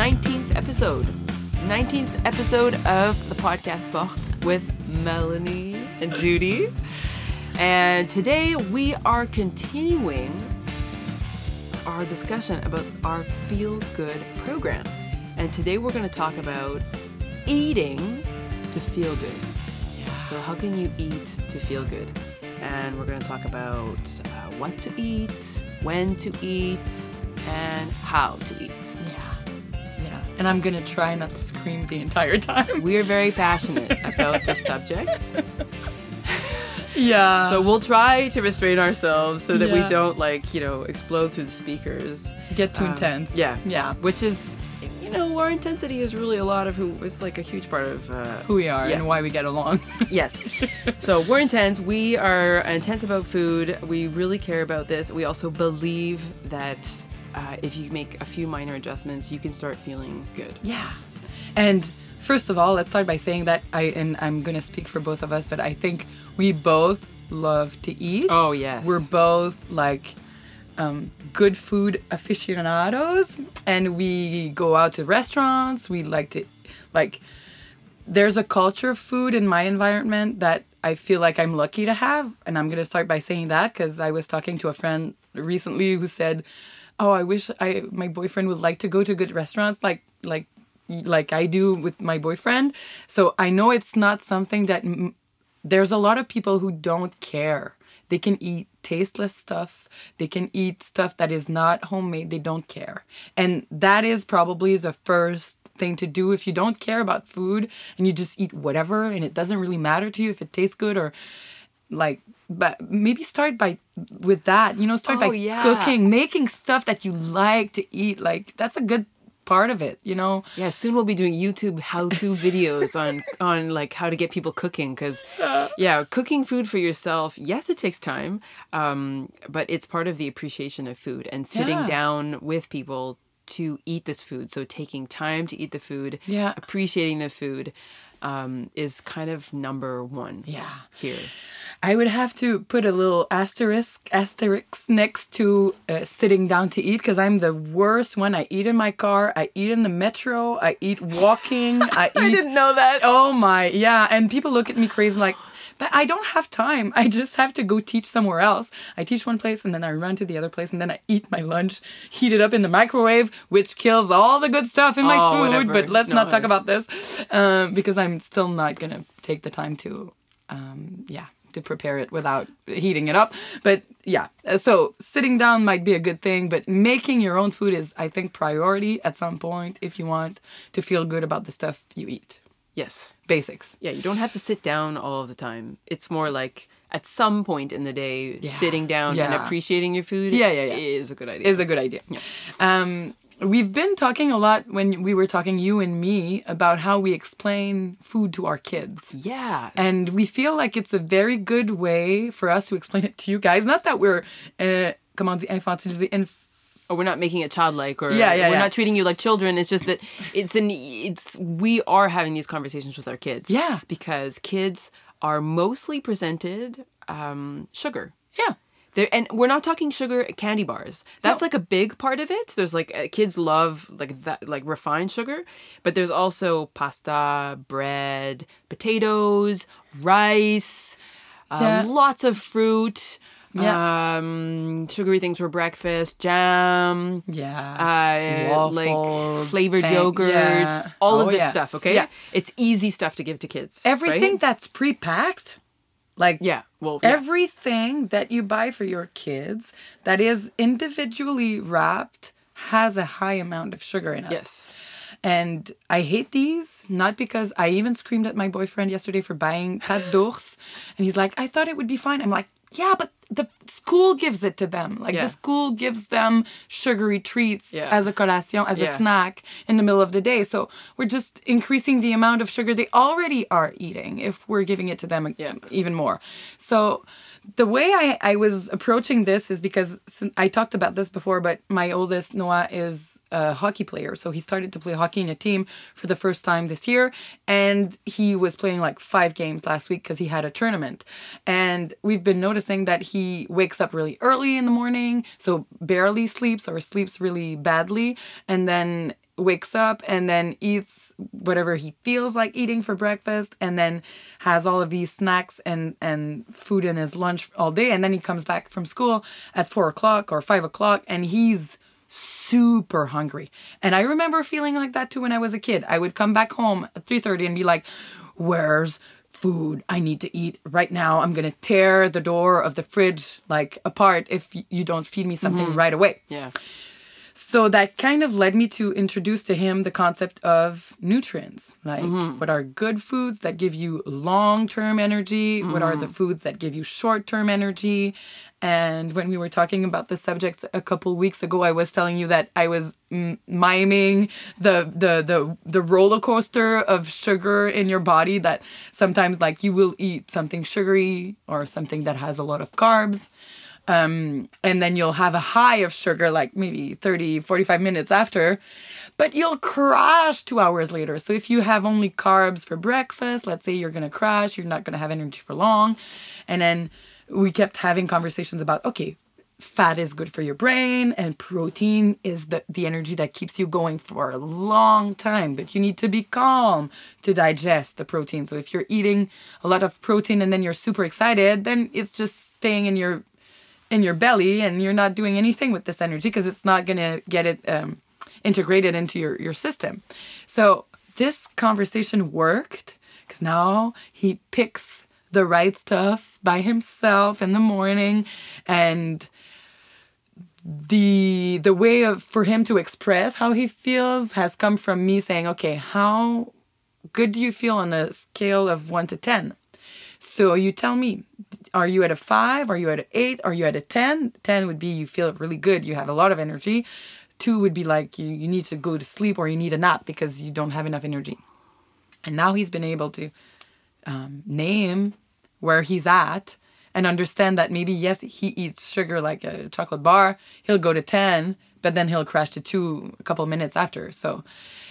19th episode. 19th episode of the podcast Forte with Melanie and Judy. And today we are continuing our discussion about our feel good program. And today we're going to talk about eating to feel good. So, how can you eat to feel good? And we're going to talk about uh, what to eat, when to eat, and how to eat. And I'm gonna try not to scream the entire time. We are very passionate about this subject. Yeah. So we'll try to restrain ourselves so that Yeah. we don't like, you know, explode through the speakers. get too um, intense. yeah. Yeah. Which is you know, our intensity is really a lot of who. who is like a huge part of uh, Who we are Yeah. and why we get along. Yes. so we're intense. We are intense about food. We really care about this. We also believe that uh, if you make a few minor adjustments, you can start feeling good. Yeah. And first of all, let's start by saying that I and I'm gonna speak for both of us, but I think we both love to eat. Oh yes. We're both like um, good food aficionados, and we go out to restaurants. We like to like. There's a culture of food in my environment that I feel like I'm lucky to have, and I'm gonna start by saying that because I was talking to a friend recently who said, "Oh, I wish I my boyfriend would like to go to good restaurants like like like I do with my boyfriend." So I know it's not something that m- there's a lot of people who don't care. They can eat tasteless stuff. They can eat stuff that is not homemade. They don't care. And that is probably the first thing to do if you don't care about food and you just eat whatever and it doesn't really matter to you if it tastes good or like but maybe start by with that you know start Oh, by yeah. cooking making stuff that you like to eat like that's a good part of it you know Yeah, soon we'll be doing YouTube how-to videos on on like how to get people cooking because yeah, cooking food for yourself. Yes, it takes time, um, but it's part of the appreciation of food and sitting Yeah. down with people to eat this food. So taking time to eat the food, Yeah. appreciating the food, um, is kind of number one. Yeah. here. I would have to put a little asterisk asterisk next to uh, sitting down to eat because I'm the worst one. I eat in my car. I eat in the metro. I eat walking. I eat. know that. Oh my, yeah. And people look at me crazy like, but I don't have time. I just have to go teach somewhere else. I teach one place and then I run to the other place and then I eat my lunch, heat it up in the microwave, which kills all the good stuff in my Oh, food. whatever. But let's No, not talk about this um, because I'm still not going to take the time to, um, yeah, to prepare it without heating it up. But yeah, uh, so sitting down might be a good thing, but making your own food is, I think, priority at some point if you want to feel good about the stuff you eat. Yes. Basics. Yeah, you don't have to sit down all of the time. It's more like at some point in the day, sitting down and appreciating your food Yeah, yeah, yeah. is a good idea. is a good idea. Um, we've been talking a lot when we were talking you and me about how we explain food to our kids. yeah. And we feel like it's a very good way for us to explain it to you guys. Not that we're, uh, comment on dit, infantilisé, inf- or we're not making it childlike or Yeah, yeah, we're yeah. not treating you like children it's just that it's an it's we are having these conversations with our kids Yeah. because kids are mostly presented um sugar yeah. They're, and we're not talking sugar candy bars. That's No. like a big part of it. There's like uh, kids love like that like refined sugar, but there's also pasta, bread, potatoes, rice, uh, Yeah. lots of fruit, Yeah. um, sugary things for breakfast, jam, Yeah. uh, like Waffles, flavored and- yogurts, yeah. all of Oh, this yeah. stuff. Okay, Yeah. it's easy stuff to give to kids. Everything right? that's pre-packed, like yeah. Well, yeah. everything that you buy for your kids that is individually wrapped has a high amount of sugar in it. yes. And I hate these, not because I even screamed at my boyfriend yesterday for buying pattes d'ours. And he's like, I thought it would be fine. I'm like, yeah, but the school gives it to them. Like Yeah. the school gives them sugary treats Yeah. as a collation, as a snack in the middle of the day. So we're just increasing the amount of sugar they already are eating if we're giving it to them Yeah. even more. So the way I, I was approaching this is because I talked about this before, but my oldest Noah is a hockey player. So he started to play hockey in a team for the first time this year. And he was playing like five games last week because he had a tournament. And we've been noticing that he wakes up really early in the morning, so barely sleeps or sleeps really badly. And then wakes up and then eats whatever he feels like eating for breakfast and then has all of these snacks and and food in his lunch all day and then he comes back from school at four o'clock or five o'clock and he's super hungry. And i remember feeling like that too when i was a kid. I would come back home at 3.30 and be like where's food? I need to eat right now. I'm gonna tear the door of the fridge like apart if you don't feed me something mm-hmm. right away. Yeah. So that kind of led me to introduce to him the concept of nutrients. Like, mm-hmm. what are good foods that give you long term energy? What are the mm-hmm. foods that give you short term energy? And when we were talking about this subject a couple weeks ago, I was telling you that I was miming the, the the the roller coaster of sugar in your body. That sometimes, like, you will eat something sugary or something that has a lot of carbs um, and then you'll have a high of sugar like maybe 30 45 minutes after but you'll crash two hours later. So if you have only carbs for breakfast let's say you're gonna crash you're not gonna have energy for long. And then we kept having conversations about okay fat is good for your brain and protein is the, the energy that keeps you going for a long time but you need to be calm to digest the protein. So if you're eating a lot of protein and then you're super excited then it's just staying in your in your belly and you're not doing anything with this energy because it's not going to get it um, integrated into your, your system. So this conversation worked because now he picks the right stuff by himself in the morning and the the way of for him to express how he feels has come from me saying okay how good do you feel on a scale of 1 to 10 so you tell me, are you at a five? Are you at an eight? Are you at a 10? 10 would be you feel really good, you have a lot of energy. Two would be like you, you need to go to sleep or you need a nap because you don't have enough energy. And now he's been able to um, name where he's at and understand that maybe, yes, he eats sugar like a chocolate bar, he'll go to 10, but then he'll crash to two a couple minutes after. So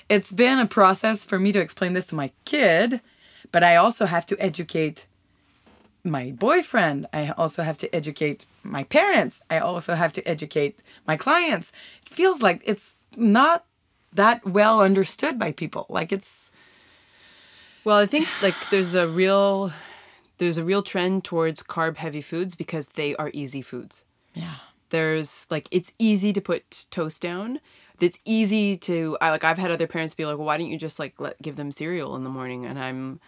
it's been a process for me to explain this to my kid, but I also have to educate my boyfriend. I also have to educate my parents. I also have to educate my clients. It feels like it's not that well understood by people. Like it's Well, I think like there's a real there's a real trend towards carb heavy foods because they are easy foods. yeah. There's like it's easy to put toast down. It's easy to I like I've had other parents be like, "Well, why don't you just like let give them cereal in the morning?" And I'm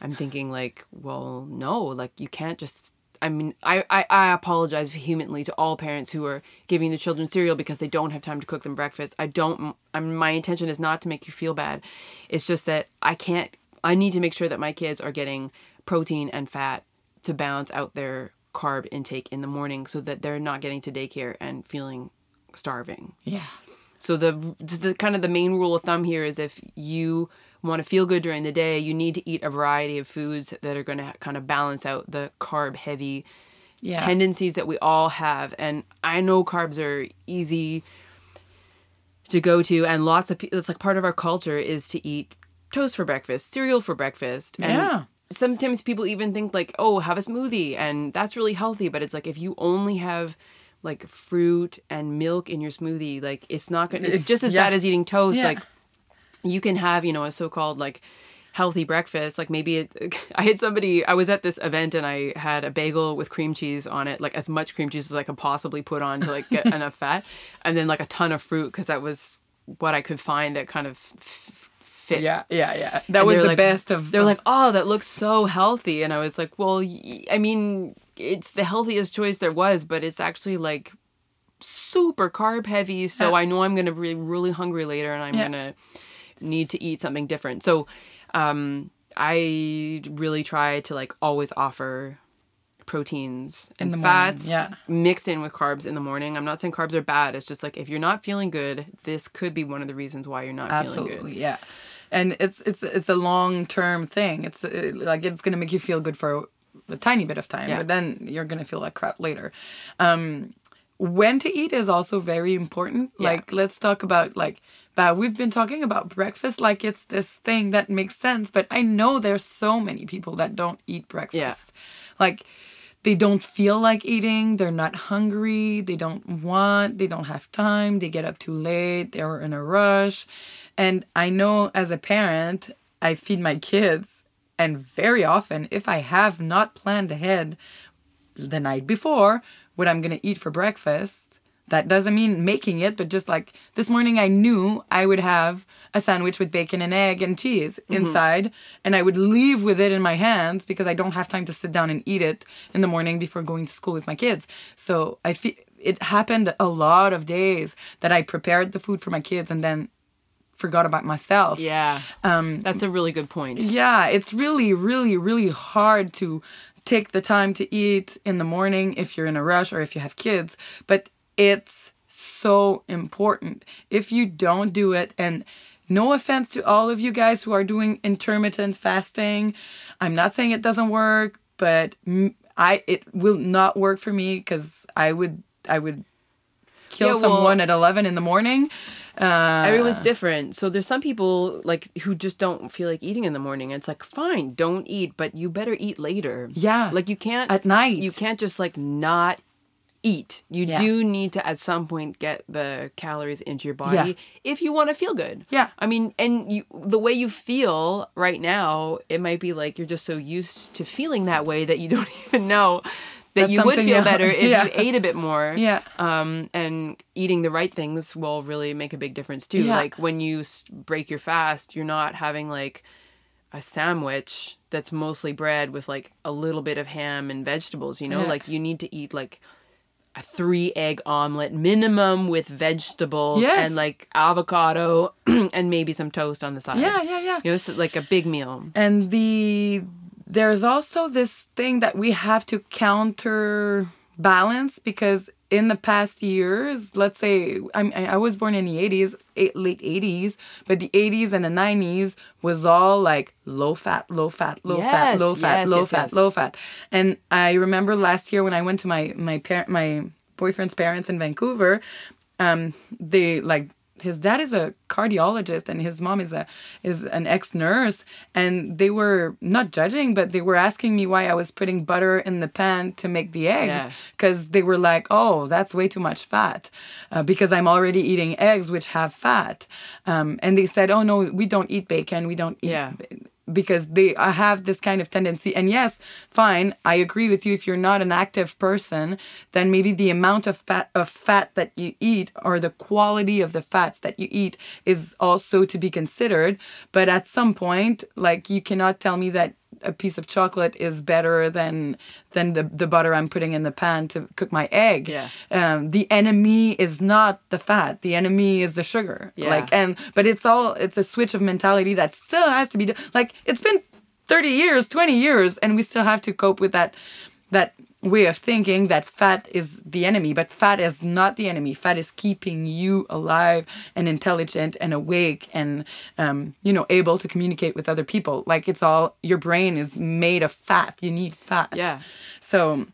I'm thinking like, "Well, no, like you can't just I mean, I, I, I apologize vehemently to all parents who are giving their children cereal because they don't have time to cook them breakfast. I don't. I mean, my intention is not to make you feel bad. It's just that I can't. I need to make sure that my kids are getting protein and fat to balance out their carb intake in the morning, so that they're not getting to daycare and feeling starving. Yeah. So the just the kind of the main rule of thumb here is if you want to feel good during the day, you need to eat a variety of foods that are going to kind of balance out the carb heavy Yeah. tendencies that we all have. And I know carbs are easy to go to, and lots of people. It's like part of our culture is to eat toast for breakfast, cereal for breakfast. And Yeah. Sometimes people even think like, oh, have a smoothie, and that's really healthy. But it's like if you only have like fruit and milk in your smoothie, like it's not gonna. It's just as Yeah. bad as eating toast. Yeah. Like you can have you know a so-called like healthy breakfast like maybe it, i had somebody i was at this event and i had a bagel with cream cheese on it like as much cream cheese as i could possibly put on to like get enough fat and then like a ton of fruit because that was what i could find that kind of f- fit Yeah. Yeah. Yeah. That and was the like- best of. they're like oh that looks so healthy and i was like well I mean it's the healthiest choice there was but it's actually like super carb heavy so Yeah. i know i'm gonna be really hungry later and i'm Yeah. gonna need to eat something different. So um i really try to like always offer proteins and the fats yeah. mixed in with carbs in the morning. I'm not saying carbs are bad. It's just like if you're not feeling good this could be one of the reasons why you're not feeling good. Absolutely yeah. And it's it's it's a long term thing. It's uh, like it's gonna make you feel good for a tiny bit of time Yeah. but then you're gonna feel like crap later. Um when to eat is also very important. Yeah. like let's talk about like but we've been talking about breakfast like it's this thing that makes sense but i know there's so many people that don't eat breakfast Yeah. like they don't feel like eating, they're not hungry, they don't want, they don't have time, they get up too late, they're in a rush. And I know as a parent, I feed my kids, and very often, if I have not planned ahead the night before what I'm gonna eat for breakfast, that doesn't mean making it, but just like this morning, I knew I would have a sandwich with bacon and egg and cheese inside, and I would leave with it in my hands because I don't have time to sit down and eat it in the morning before going to school with my kids. So I feel it happened a lot of days that I prepared the food for my kids and then forgot about myself. Yeah. Um, That's a really good point. Yeah, it's really, really, really hard to take the time to eat in the morning if you're in a rush or if you have kids, but it's so important. If you don't do it, and no offense to all of you guys who are doing intermittent fasting, I'm not saying it doesn't work, but I it will not work for me because I would I would kill Yeah, well- someone at 11 in the morning. Uh, Everyone's different. So there's some people like who just don't feel like eating in the morning. It's like fine, don't eat, but you better eat later. Yeah. Like you can't At night. You can't just like not eat. You Yeah. do need to at some point get the calories into your body Yeah. if you want to feel good. Yeah. I mean, and you the way you feel right now, it might be like you're just so used to feeling that way that you don't even know that That's you would feel you- better if Yeah. you ate a bit more. Yeah. Um, and eating the right things will really make a big difference too. Like when you break your fast, you're not having like a sandwich that's mostly bread with like a little bit of ham and vegetables, you know? Like you need to eat like a three egg omelet minimum with vegetables Yes. and like avocado and maybe some toast on the side. Yeah, yeah, yeah. You know, it's like a big meal. and the there's also this thing that we have to counterbalance because in the past years let's say I'm, i was born in the 80s eight, late 80s but the 80s and the 90s was all like low fat low fat low fat Yes, low fat low yes, fat yes. low fat and i remember last year when i went to my my parent my boyfriend's parents in vancouver um they like his dad is a cardiologist and his mom is a is an ex nurse and they were not judging but they were asking me why I was putting butter in the pan to make the eggs Yeah. because they were like oh that's way too much fat uh, because I'm already eating eggs which have fat um, and they said oh no we don't eat bacon we don't eat Yeah. Because they have this kind of tendency. And yes, fine, I agree with you. If you're not an active person, then maybe the amount of fat of fat that you eat or the quality of the fats that you eat is also to be considered. But at some point, like you cannot tell me that a piece of chocolate is better than than the, the butter I'm putting in the pan to cook my egg. Yeah. Um, the enemy is not the fat. The enemy is the sugar. Yeah. Like and but it's all it's a switch of mentality that still has to be like it's been 30 years 20 years and we still have to cope with that that way of thinking that fat is the enemy but fat is not the enemy fat is keeping you alive and intelligent and awake and um, you know able to communicate with other people like it's all your brain is made of fat you need fat Yeah. so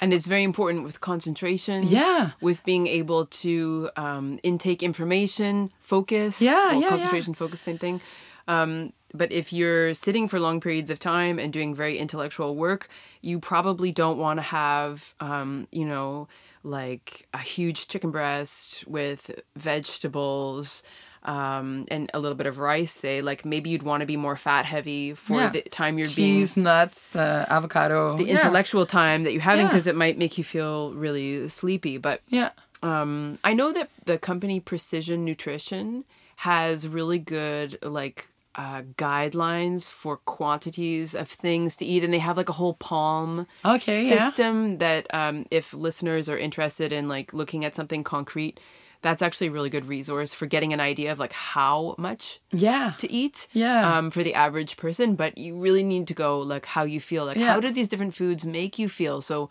and it's very important with concentration Yeah. with being able to um, intake information focus Yeah, yeah, yeah. concentration focus same thing um, but if you're sitting for long periods of time and doing very intellectual work you probably don't want to have um, you know like a huge chicken breast with vegetables um, and a little bit of rice say like maybe you'd want to be more fat heavy for Yeah. the time you're being cheese nuts uh, avocado the Yeah. intellectual time that you're having Yeah. because it might make you feel really sleepy. But yeah um, I know that the company Precision Nutrition has really good like uh, guidelines for quantities of things to eat, and they have like a whole palm okay yeah system that um, if listeners are interested in like looking at something concrete. That's actually a really good resource for getting an idea of like how much yeah to eat Yeah. um, for the average person but you really need to go like how you feel like Yeah. how do these different foods make you feel so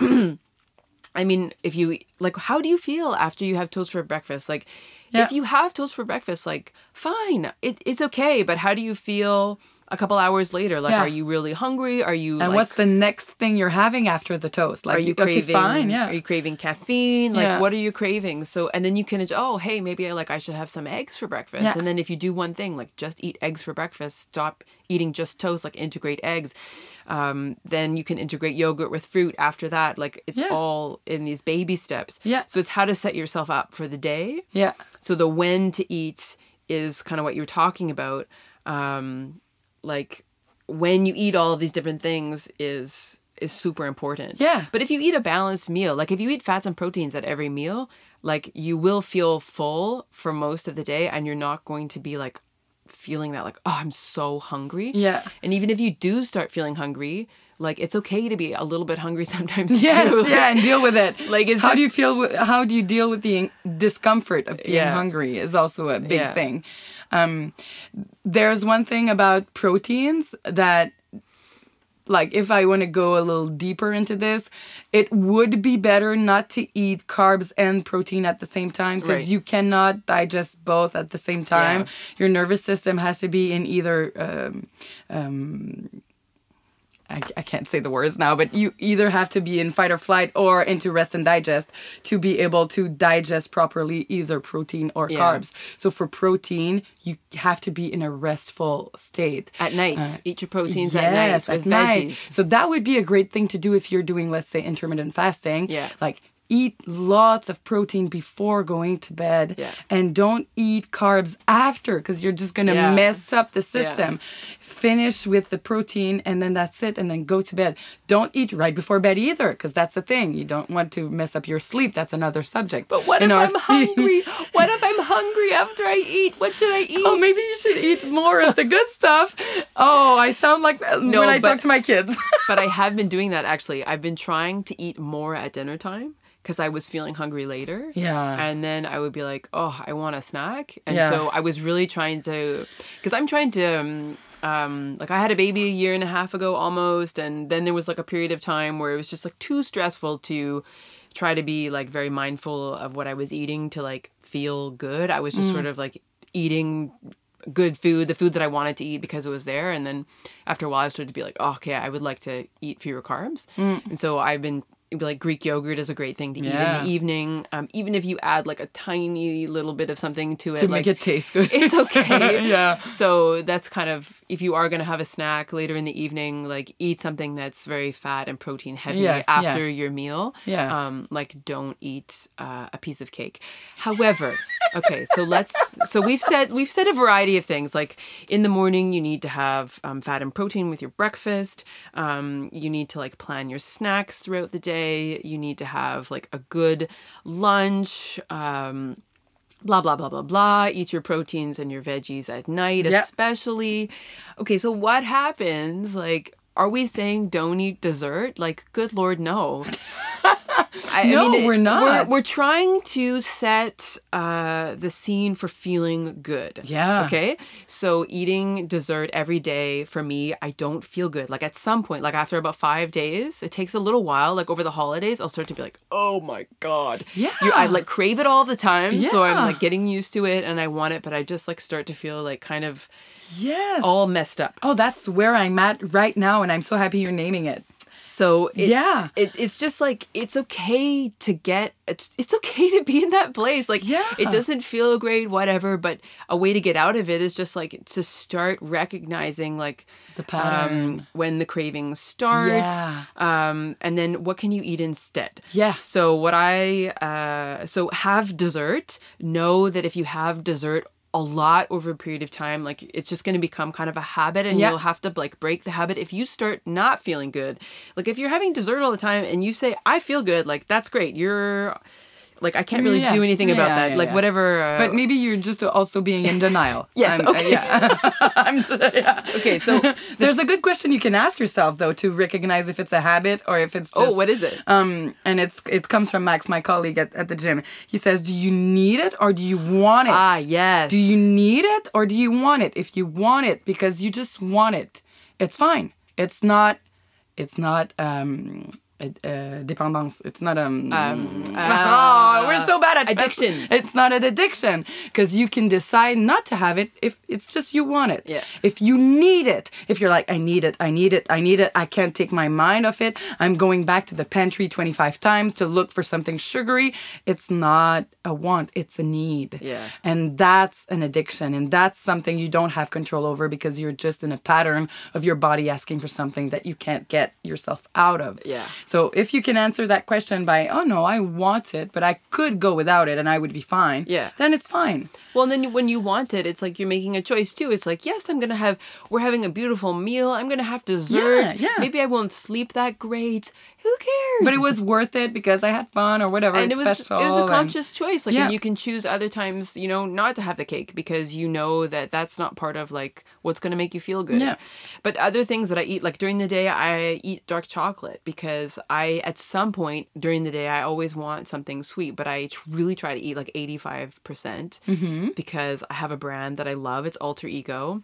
i mean if you like how do you feel after you have toast for breakfast like Yeah. if you have toast for breakfast like fine it, it's okay but how do you feel a couple hours later. Like, Yeah. are you really hungry? Are you And like, what's the next thing you're having after the toast? Like, are you okay, craving? fine, yeah. Are you craving caffeine? Like, Yeah. what are you craving? So, and then you can, oh, hey, maybe I like I should have some eggs for breakfast. Yeah. And then if you do one thing, like just eat eggs for breakfast, stop eating just toast, like integrate eggs. Um, then you can integrate yogurt with fruit after that. Like, it's Yeah. all in these baby steps. Yeah. So it's how to set yourself up for the day. yeah. So the when to eat is kind of what you're talking about. Um, like when you eat all of these different things is is super important. Yeah. But if you eat a balanced meal, like if you eat fats and proteins at every meal, like you will feel full for most of the day and you're not going to be like feeling that like, oh, I'm so hungry. Yeah. And even if you do start feeling hungry, like it's okay to be a little bit hungry sometimes Yes, too. yeah, and deal with it. Like, it's how just- do you feel? With, how do you deal with the discomfort of being Yeah. hungry? Is also a big Yeah. thing. Um, there's one thing about proteins that, like, if I want to go a little deeper into this, it would be better not to eat carbs and protein at the same time because Right. you cannot digest both at the same time. Yeah. Your nervous system has to be in either. Um, um, I, I can't say the words now, but you either have to be in fight or flight or into rest and digest to be able to digest properly either protein or Yeah. carbs. So for protein, you have to be in a restful state. At night, Uh, eat your proteins at night Yes, at night. veggies. So that would be a great thing to do if you're doing, let's say, intermittent fasting. Yeah. Like eat lots of protein before going to bed Yeah. and don't eat carbs after because you're just going to Yeah. mess up the system. Finish with the protein and then that's it and then go to bed. Don't eat right before bed either because that's the thing. You don't want to mess up your sleep. That's another subject. But what In if I'm hungry? What if I'm hungry after I eat? What should I oh, eat? Oh, maybe you should eat more of the good stuff. Oh, I sound like uh, when I but- talk to my kids. but I have been doing that actually. I've been trying to eat more at dinner time because I was feeling hungry later. Yeah. And then I would be like, oh, I want a snack. And Yeah. so I was really trying to, because I'm trying to, um, um, like I had a baby a year and a half ago almost. And then there was like a period of time where it was just like too stressful to try to be like very mindful of what I was eating to like feel good. I was just sort of like eating good food, the food that I wanted to eat because it was there. And then after a while, I started to be like, oh, okay, I would like to eat fewer carbs. And so I've been like Greek yogurt is a great thing to eat Yeah. in the evening. Um, even if you add like a tiny little bit of something to it, to like, make it taste good. it's okay. Yeah. So that's kind of if you are going to have a snack later in the evening, like eat something that's very fat and protein heavy Yeah, after yeah. your meal. Yeah. Um, like don't eat uh, a piece of cake. However, okay, so let's. So we've said we've said a variety of things. Like in the morning, you need to have um, fat and protein with your breakfast. Um, you need to like plan your snacks throughout the day. You need to have like a good lunch. Um, blah blah blah blah blah eat your proteins and your veggies at night Yep. especially okay so what happens like are we saying don't eat dessert like good lord no I, No, it- we're not. we're, we're trying to set uh, the scene for feeling good Yeah. okay so eating dessert every day for me i don't feel good like at some point like after about five days it takes a little while like over the holidays i'll start to be like oh my god Yeah. you, I like crave it all the time. yeah. So I'm like getting used to it and I want it, but I just like start to feel like kind of Yes. all messed up. Oh, that's where I'm at right now, and I'm so happy you're naming it. So it, Yeah. it, it's just like it's okay to get it's, it's okay to be in that place. Like Yeah. it doesn't feel great, whatever. But a way to get out of it is just like to start recognizing like The pattern. um, when the cravings start, Yeah. um, and then what can you eat instead? Yeah. So what I uh, so have dessert. Know that if you have dessert a lot over a period of time, like it's just going to become kind of a habit, and Yeah. you'll have to like break the habit. If you start not feeling good, like if you're having dessert all the time and you say I feel good, like that's great. You're like I can't really Yeah. do anything about Yeah, that. yeah, like yeah. whatever. Uh, But maybe you're just also being in denial. Yes, I'm- uh, okay. yeah. I'm yeah. okay, so There's a good question you can ask yourself though to recognize if it's a habit or if it's just oh, what is it? um and it's it comes from Max, my colleague at, at the gym. He says, Do you need it or do you want it? Ah, yes. Do you need it or do you want it? If you want it because you just want it, it's fine. It's not it's not um uh, uh, dépendance. It's not um. Um, oh, we're so bad at addiction. It's not an addiction because you can decide not to have it if it's just you want it. Yeah. If you need it, if you're like, I need it, I need it, I need it, I can't take my mind off it. I'm going back to the pantry 25 times to look for something sugary. It's not a want, it's a need. Yeah. And that's an addiction. And that's something you don't have control over because you're just in a pattern of your body asking for something that you can't get yourself out of. Yeah. So if you can answer that question by, oh no, I want it, but I could go without it and I would be fine. Yeah. Then it's fine. Well, and then when you want it, it's like you're making a choice too. It's like, yes, I'm gonna have. We're having a beautiful meal. I'm gonna have dessert. Yeah, yeah. Maybe I won't sleep that great. Who cares? But it was worth it because I had fun or whatever. and it was special it was a and- conscious choice. Like, Yeah. and you can choose other times, you know, not to have the cake because you know that that's not part of like what's gonna make you feel good. Yeah. But other things that I eat, like during the day, I eat dark chocolate because I, at some point during the day, I always want something sweet. But I tr- really try to eat like eighty five percent Mm-hmm. because I have a brand that I love. It's Alter Eco.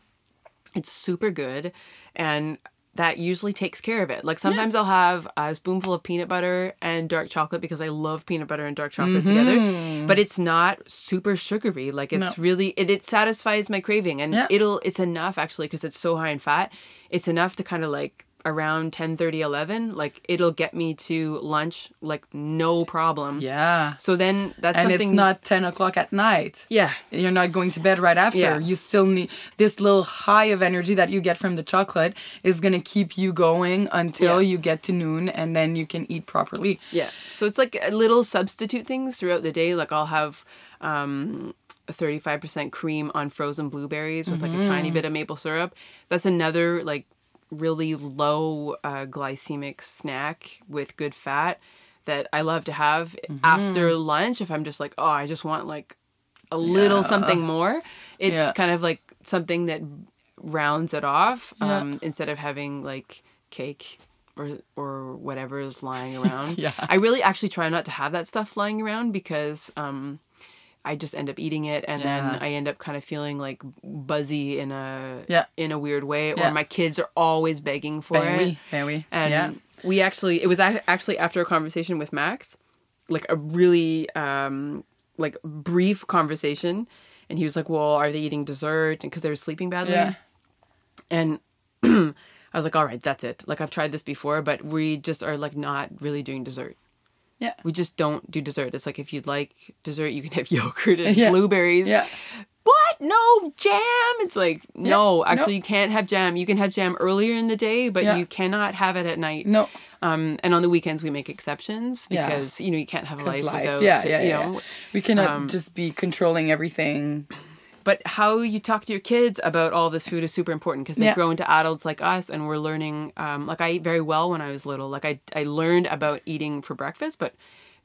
It's super good, and that usually takes care of it. Like sometimes I'll have a spoonful of peanut butter and dark chocolate because I love peanut butter and dark chocolate together. But it's not super sugary. Like it's Mm-hmm. No. really it, it satisfies my craving, and Yeah. it'll it's enough actually because it's so high in fat. It's enough to kind of like around 10 30 11 like it'll get me to lunch like no problem Yeah. so then that's And something it's not 10 o'clock at night. yeah You're not going to bed right after. Yeah. You still need this little high of energy that you get from the chocolate is going to keep you going until Yeah. you get to noon and then you can eat properly. Yeah. So it's like a little substitute things throughout the day. Like I'll have um, a 35% cream on frozen blueberries with like a tiny bit of maple syrup. That's another like really low uh, glycemic snack with good fat that I love to have after lunch if I'm just like, oh, I just want like a little something more. It's Yeah. kind of like something that rounds it off Yeah. um, instead of having like cake or or whatever is lying around. Yeah. I really actually try not to have that stuff lying around because um, I just end up eating it and Yeah. then I end up kind of feeling like buzzy in a Yeah. in a weird way, or Yeah. my kids are always begging for it. oui, ben oui. And yeah. we actually, it was actually after a conversation with Max, like a really um, like brief conversation, and he was like, "Well, are they eating dessert?" And because they were sleeping badly, Yeah. and I was like, "All right, that's it. Like I've tried this before, but we just are like not really doing dessert. Yeah. We just don't do dessert. It's like if you'd like dessert, you can have yogurt and Yeah. blueberries. Yeah. What? No jam? It's like no, no. actually, you can't have jam. You can have jam earlier in the day, but Yeah. you cannot have it at night. No. Um, and on the weekends we make exceptions Yeah. because you know you can't have a life, life. without yeah, yeah, you yeah. know. We cannot um, just be controlling everything. But how you talk to your kids about all this food is super important because they Yeah. grow into adults like us, and we're learning. Um, like I ate very well when I was little. Like I I learned about eating for breakfast, but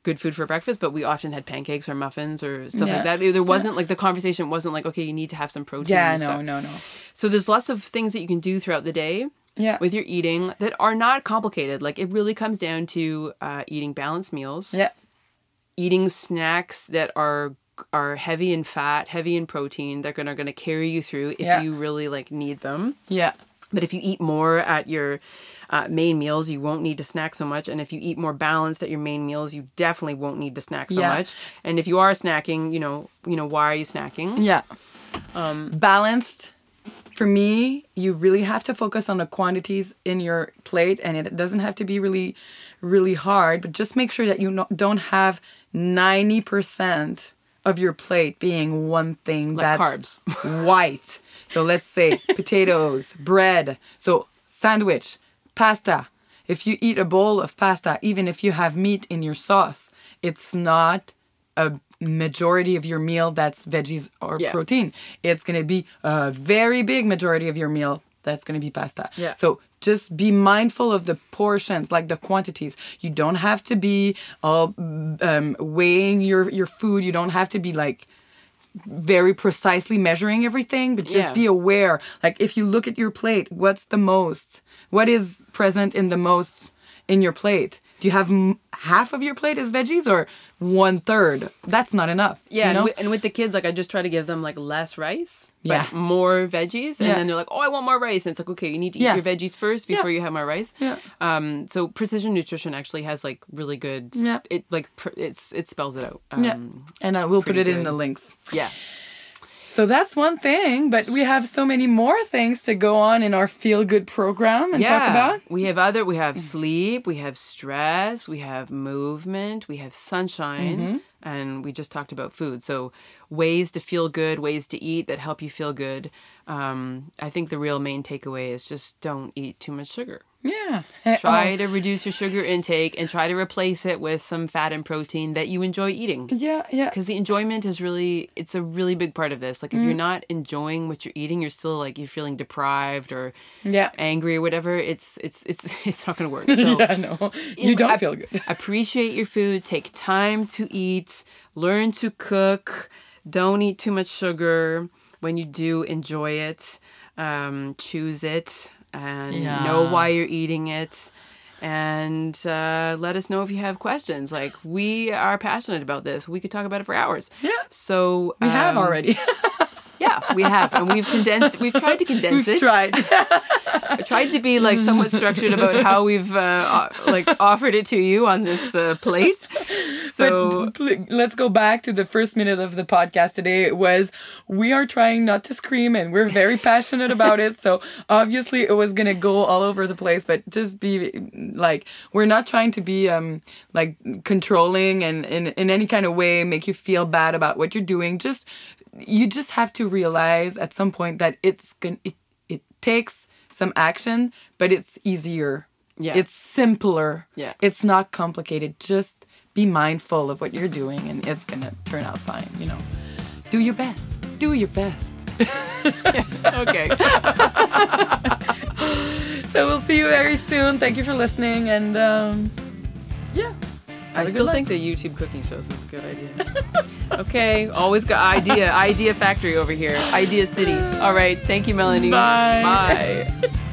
good food for breakfast. But we often had pancakes or muffins or stuff Yeah. like that. There wasn't like the conversation wasn't like okay, you need to have some protein. Yeah, no, stuff. no, no. So there's lots of things that you can do throughout the day Yeah. with your eating that are not complicated. Like it really comes down to uh, eating balanced meals. yeah. eating snacks that are are heavy in fat, heavy in protein. They're gonna gonna carry you through if Yeah. you really like need them. Yeah. But if you eat more at your uh, main meals, you won't need to snack so much. And if you eat more balanced at your main meals, you definitely won't need to snack so Yeah. much. And if you are snacking, you know, you know, why are you snacking? Yeah. Balanced. For me, you really have to focus on the quantities in your plate, and it doesn't have to be really, really hard. But just make sure that you no, don't have ninety percent of your plate being one thing Like that's white. So let's say potatoes, bread. So sandwich, pasta. If you eat a bowl of pasta, even if you have meat in your sauce, it's not a majority of your meal that's veggies or Yeah. protein. It's going to be a very big majority of your meal that's going to be pasta. Yeah. So just be mindful of the portions, like the quantities. You don't have to be all um, weighing your your food. You don't have to be like very precisely measuring everything, but just Yeah. be aware. Like if you look at your plate, what's the most? What is present in the most in your plate? Do you have m- half of your plate is veggies or one third? That's not enough. Yeah, you and, know? and with the kids, like I just try to give them like less rice, Yeah. more veggies, and Yeah. then they're like, "Oh, I want more rice," and it's like, "Okay, you need to eat Yeah. your veggies first before you have more rice." Yeah. Um. So precision nutrition actually has like really good. Yeah. It like pr- it's it spells it out. Um, yeah, and uh, we'll put it in the links. Yeah. So that's one thing, but we have so many more things to go on in our feel good program and talk about. We have other. We have sleep. We have stress. We have movement. We have sunshine. Mm-hmm. And we just talked about food. So ways to feel good, ways to eat that help you feel good. Um, I think the real main takeaway is just don't eat too much sugar. Yeah. Try oh, to reduce your sugar intake and try to replace it with some fat and protein that you enjoy eating. yeah, yeah. Because the enjoyment is really, it's a really big part of this. Like if Mm. you're not enjoying what you're eating, you're still like, you're feeling deprived or Yeah. angry or whatever. It's, it's, it's, it's not going to work. So yeah, no. You don't ap- feel good. Appreciate your food. Take time to eat. Learn to cook. Don't eat too much sugar. When you do, enjoy it. Um, choose it and Yeah. know why you're eating it. And uh, let us know if you have questions. Like we are passionate about this. We could talk about it for hours. Yeah. So We have um, already. Yeah, we have, and we've condensed. We've tried to condense We've it. tried. I tried to be like somewhat structured about how we've uh, like offered it to you on this uh, plate. So but pl- let's go back to the first minute of the podcast today. It was we are trying not to scream and we're very passionate about it. So obviously it was gonna go all over the place, but just be like we're not trying to be um like controlling and in, in any kind of way make you feel bad about what you're doing. Just you just have to realize at some point that it's gonna it, it takes some action, but it's easier. Yeah. It's simpler. Yeah. It's not complicated. Just be mindful of what you're doing and it's going to turn out fine, you know. Do your best. Do your best. okay, So we'll see you very soon. Thank you for listening and um yeah. I still think the YouTube cooking shows is a good idea. okay, always got idea, idea factory over here, idea city. All right, thank you, Melanie. Bye. Bye.